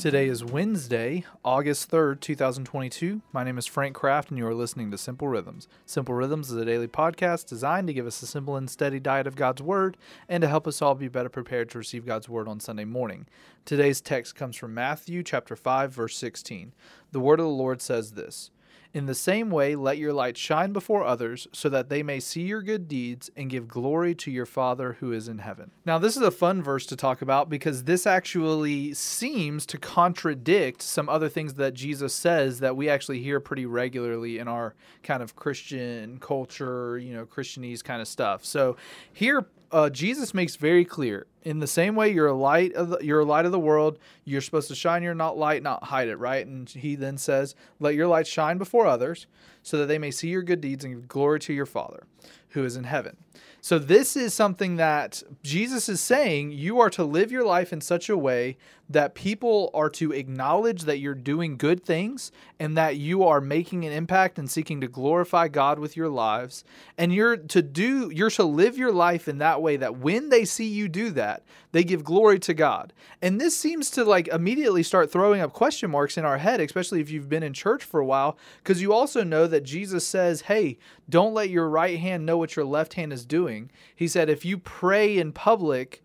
Today is Wednesday, August 3rd, 2022. My name is Frank Kraft, and you are listening to Simple Rhythms. Simple Rhythms is a daily podcast designed to give us a simple and steady diet of God's Word and to help us all be better prepared to receive God's Word on Sunday morning. Today's text comes from Matthew chapter 5, verse 16. The Word of the Lord says this. In the same way, let your light shine before others, so that they may see your good deeds and give glory to your Father who is in heaven. Now, this is a fun verse to talk about because this actually seems to contradict some other things that Jesus says that we actually hear pretty regularly in our kind of Christian culture, you know, Christianese kind of stuff. So, here uh, Jesus makes very clear in the same way you're a light of the, you're a light of the world you're supposed to shine your not light not hide it right? And he then says let your light shine before others so that they may see your good deeds and give glory to your father who is in heaven so this is something that Jesus is saying you are to live your life in such a way that people are to acknowledge that you're doing good things and that you are making an impact and seeking to glorify God with your lives and you're to do you're to live your life in that way that when they see you do that they give glory to God. And this seems to like immediately start throwing up question marks in our head especially if you've been in church for a while because you also know that Jesus says, "Hey, don't let your right hand know what your left hand is doing." He said if you pray in public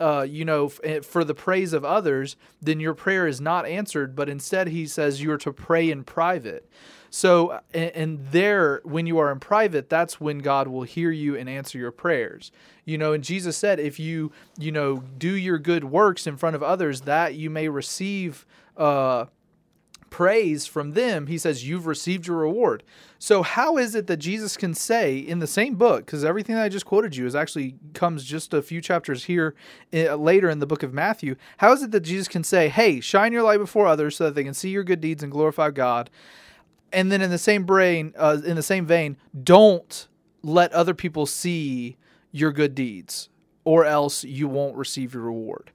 uh, you know, f- eh, for the praise of others, then your prayer is not answered. But instead, he says you are to pray in private. So, and, and there, when you are in private, that's when God will hear you and answer your prayers. You know, and Jesus said, if you, you know, do your good works in front of others, that you may receive, uh, praise from them, he says, You've received your reward. So, how is it that Jesus can say in the same book, because everything that I just quoted you is actually comes just a few chapters here uh, later in the book of Matthew? How is it that Jesus can say, Hey, shine your light before others so that they can see your good deeds and glorify God? And then in the same brain, uh, in the same vein, don't let other people see your good deeds, or else you won't receive your reward.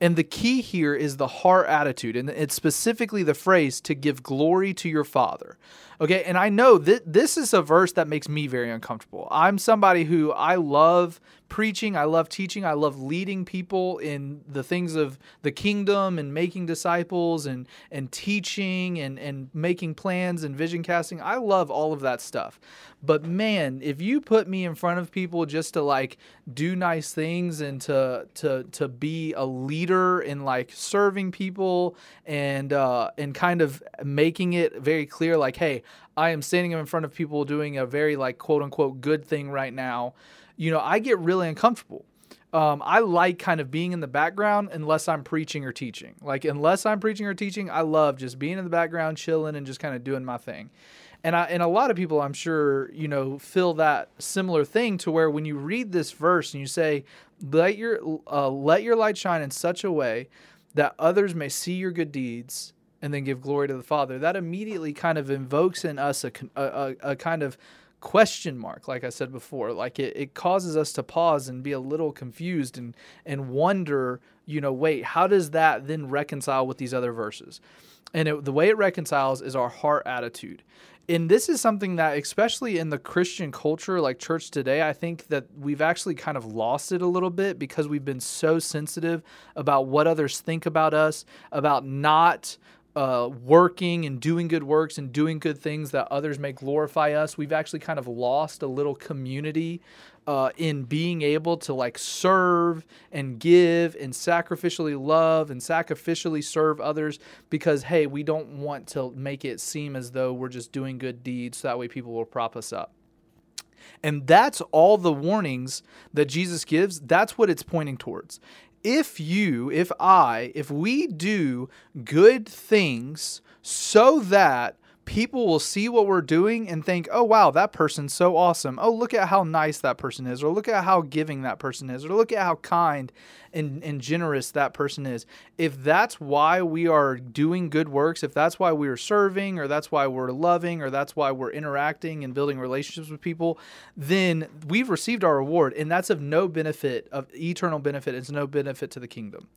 And the key here is the heart attitude, and it's specifically the phrase to give glory to your Father. Okay, and I know that this is a verse that makes me very uncomfortable. I'm somebody who I love preaching, I love teaching, I love leading people in the things of the kingdom and making disciples and and teaching and and making plans and vision casting. I love all of that stuff. But man, if you put me in front of people just to like do nice things and to to to be a leader in like serving people and uh and kind of making it very clear like hey, I am standing in front of people doing a very like quote unquote good thing right now you know, I get really uncomfortable. Um, I like kind of being in the background unless I'm preaching or teaching. Like, unless I'm preaching or teaching, I love just being in the background, chilling, and just kind of doing my thing. And I, and a lot of people, I'm sure, you know, feel that similar thing to where when you read this verse and you say, "Let your uh, let your light shine in such a way that others may see your good deeds and then give glory to the Father," that immediately kind of invokes in us a, a, a kind of question mark like i said before. Like it, it causes us to pause and be a little confused and and wonder you know wait how does that then reconcile with these other verses? And it, the way it reconciles is our heart attitude. And this is something that especially in the christian culture like church today i think that we've actually kind of lost it a little bit because we've been so sensitive about what others think about us about not uh, working and doing good works and doing good things that others may glorify us. We've actually kind of lost a little community uh, in being able to like serve and give and sacrificially love and sacrificially serve others because, hey, we don't want to make it seem as though we're just doing good deeds so that way people will prop us up. And that's all the warnings that Jesus gives. That's what it's pointing towards if you, if I, if we do good things so that people will see what we're doing and think, oh, wow, that person's so awesome. Oh, look at how nice that person is, or look at how giving that person is, or look at how kind and, and generous that person is. If that's why we are doing good works, if that's why we are serving, or that's why we're loving, or that's why we're interacting and building relationships with people, then we've received our reward. And that's of no benefit, of eternal benefit. It's no benefit to the kingdom.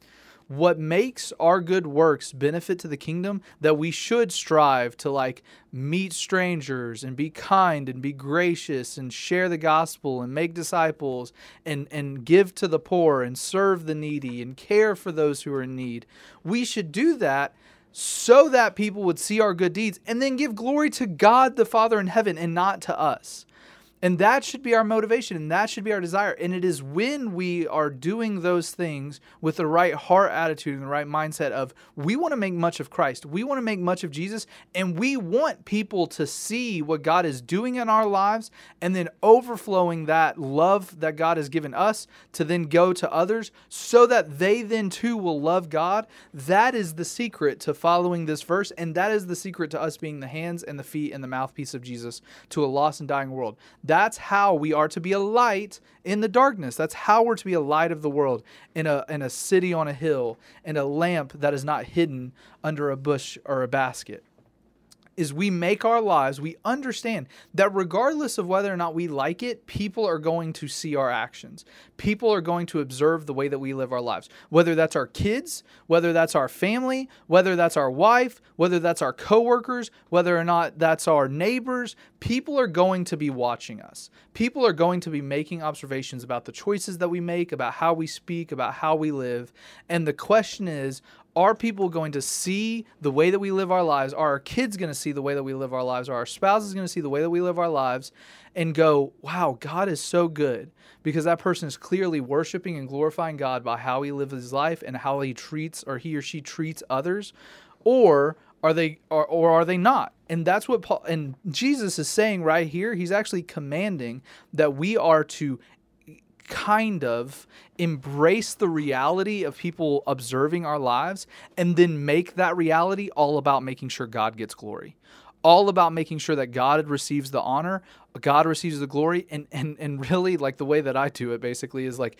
what makes our good works benefit to the kingdom that we should strive to like meet strangers and be kind and be gracious and share the gospel and make disciples and and give to the poor and serve the needy and care for those who are in need. We should do that so that people would see our good deeds and then give glory to God the Father in heaven and not to us and that should be our motivation and that should be our desire. And it is when we are doing those things with the right heart attitude and the right mindset of we want to make much of Christ, we want to make much of Jesus, and we want people to see what God is doing in our lives and then overflowing that love that God has given us to then go to others so that they then too will love God. That is the secret to following this verse. And that is the secret to us being the hands and the feet and the mouthpiece of Jesus to a lost and dying world that's how we are to be a light in the darkness. That's how we're to be a light of the world in a, in a city on a hill, and a lamp that is not hidden under a bush or a basket is we make our lives, we understand that regardless of whether or not we like it, people are going to see our actions. People are going to observe the way that we live our lives. Whether that's our kids, whether that's our family, whether that's our wife, whether that's our coworkers, whether or not that's our neighbors, people are going to be watching us. People are going to be making observations about the choices that we make, about how we speak, about how we live. And the question is, are people going to see the way that we live our lives? Are our kids going to see the way that we live our lives? Are our spouses going to see the way that we live our lives and go, wow, God is so good? Because that person is clearly worshiping and glorifying God by how he lives his life and how he treats or he or she treats others. Or are they or, or are they not? And that's what Paul and Jesus is saying right here. He's actually commanding that we are to kind of embrace the reality of people observing our lives and then make that reality all about making sure God gets glory. All about making sure that God receives the honor, God receives the glory, and and and really like the way that I do it basically is like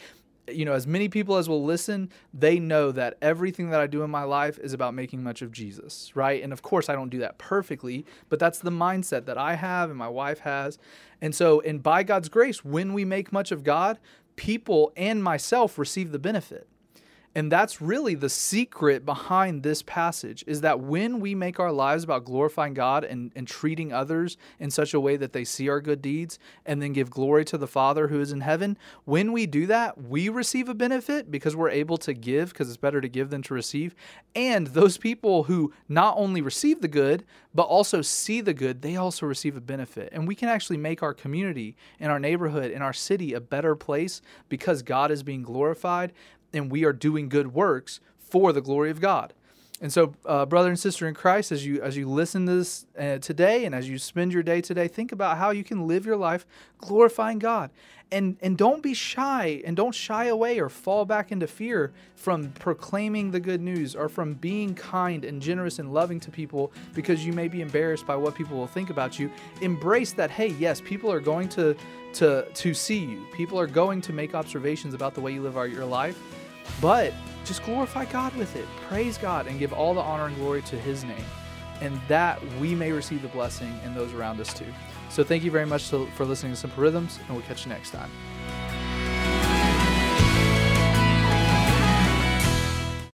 you know, as many people as will listen, they know that everything that I do in my life is about making much of Jesus, right? And of course, I don't do that perfectly, but that's the mindset that I have and my wife has. And so, and by God's grace, when we make much of God, people and myself receive the benefit. And that's really the secret behind this passage is that when we make our lives about glorifying God and, and treating others in such a way that they see our good deeds and then give glory to the Father who is in heaven, when we do that, we receive a benefit because we're able to give because it's better to give than to receive. And those people who not only receive the good, but also see the good, they also receive a benefit. And we can actually make our community and our neighborhood and our city a better place because God is being glorified and we are doing good works for the glory of God. And so, uh, brother and sister in Christ, as you as you listen to this uh, today, and as you spend your day today, think about how you can live your life glorifying God, and and don't be shy, and don't shy away or fall back into fear from proclaiming the good news or from being kind and generous and loving to people because you may be embarrassed by what people will think about you. Embrace that. Hey, yes, people are going to to to see you. People are going to make observations about the way you live your life but just glorify God with it. Praise God and give all the honor and glory to His name. And that we may receive the blessing and those around us too. So thank you very much for listening to Simple Rhythms, and we'll catch you next time.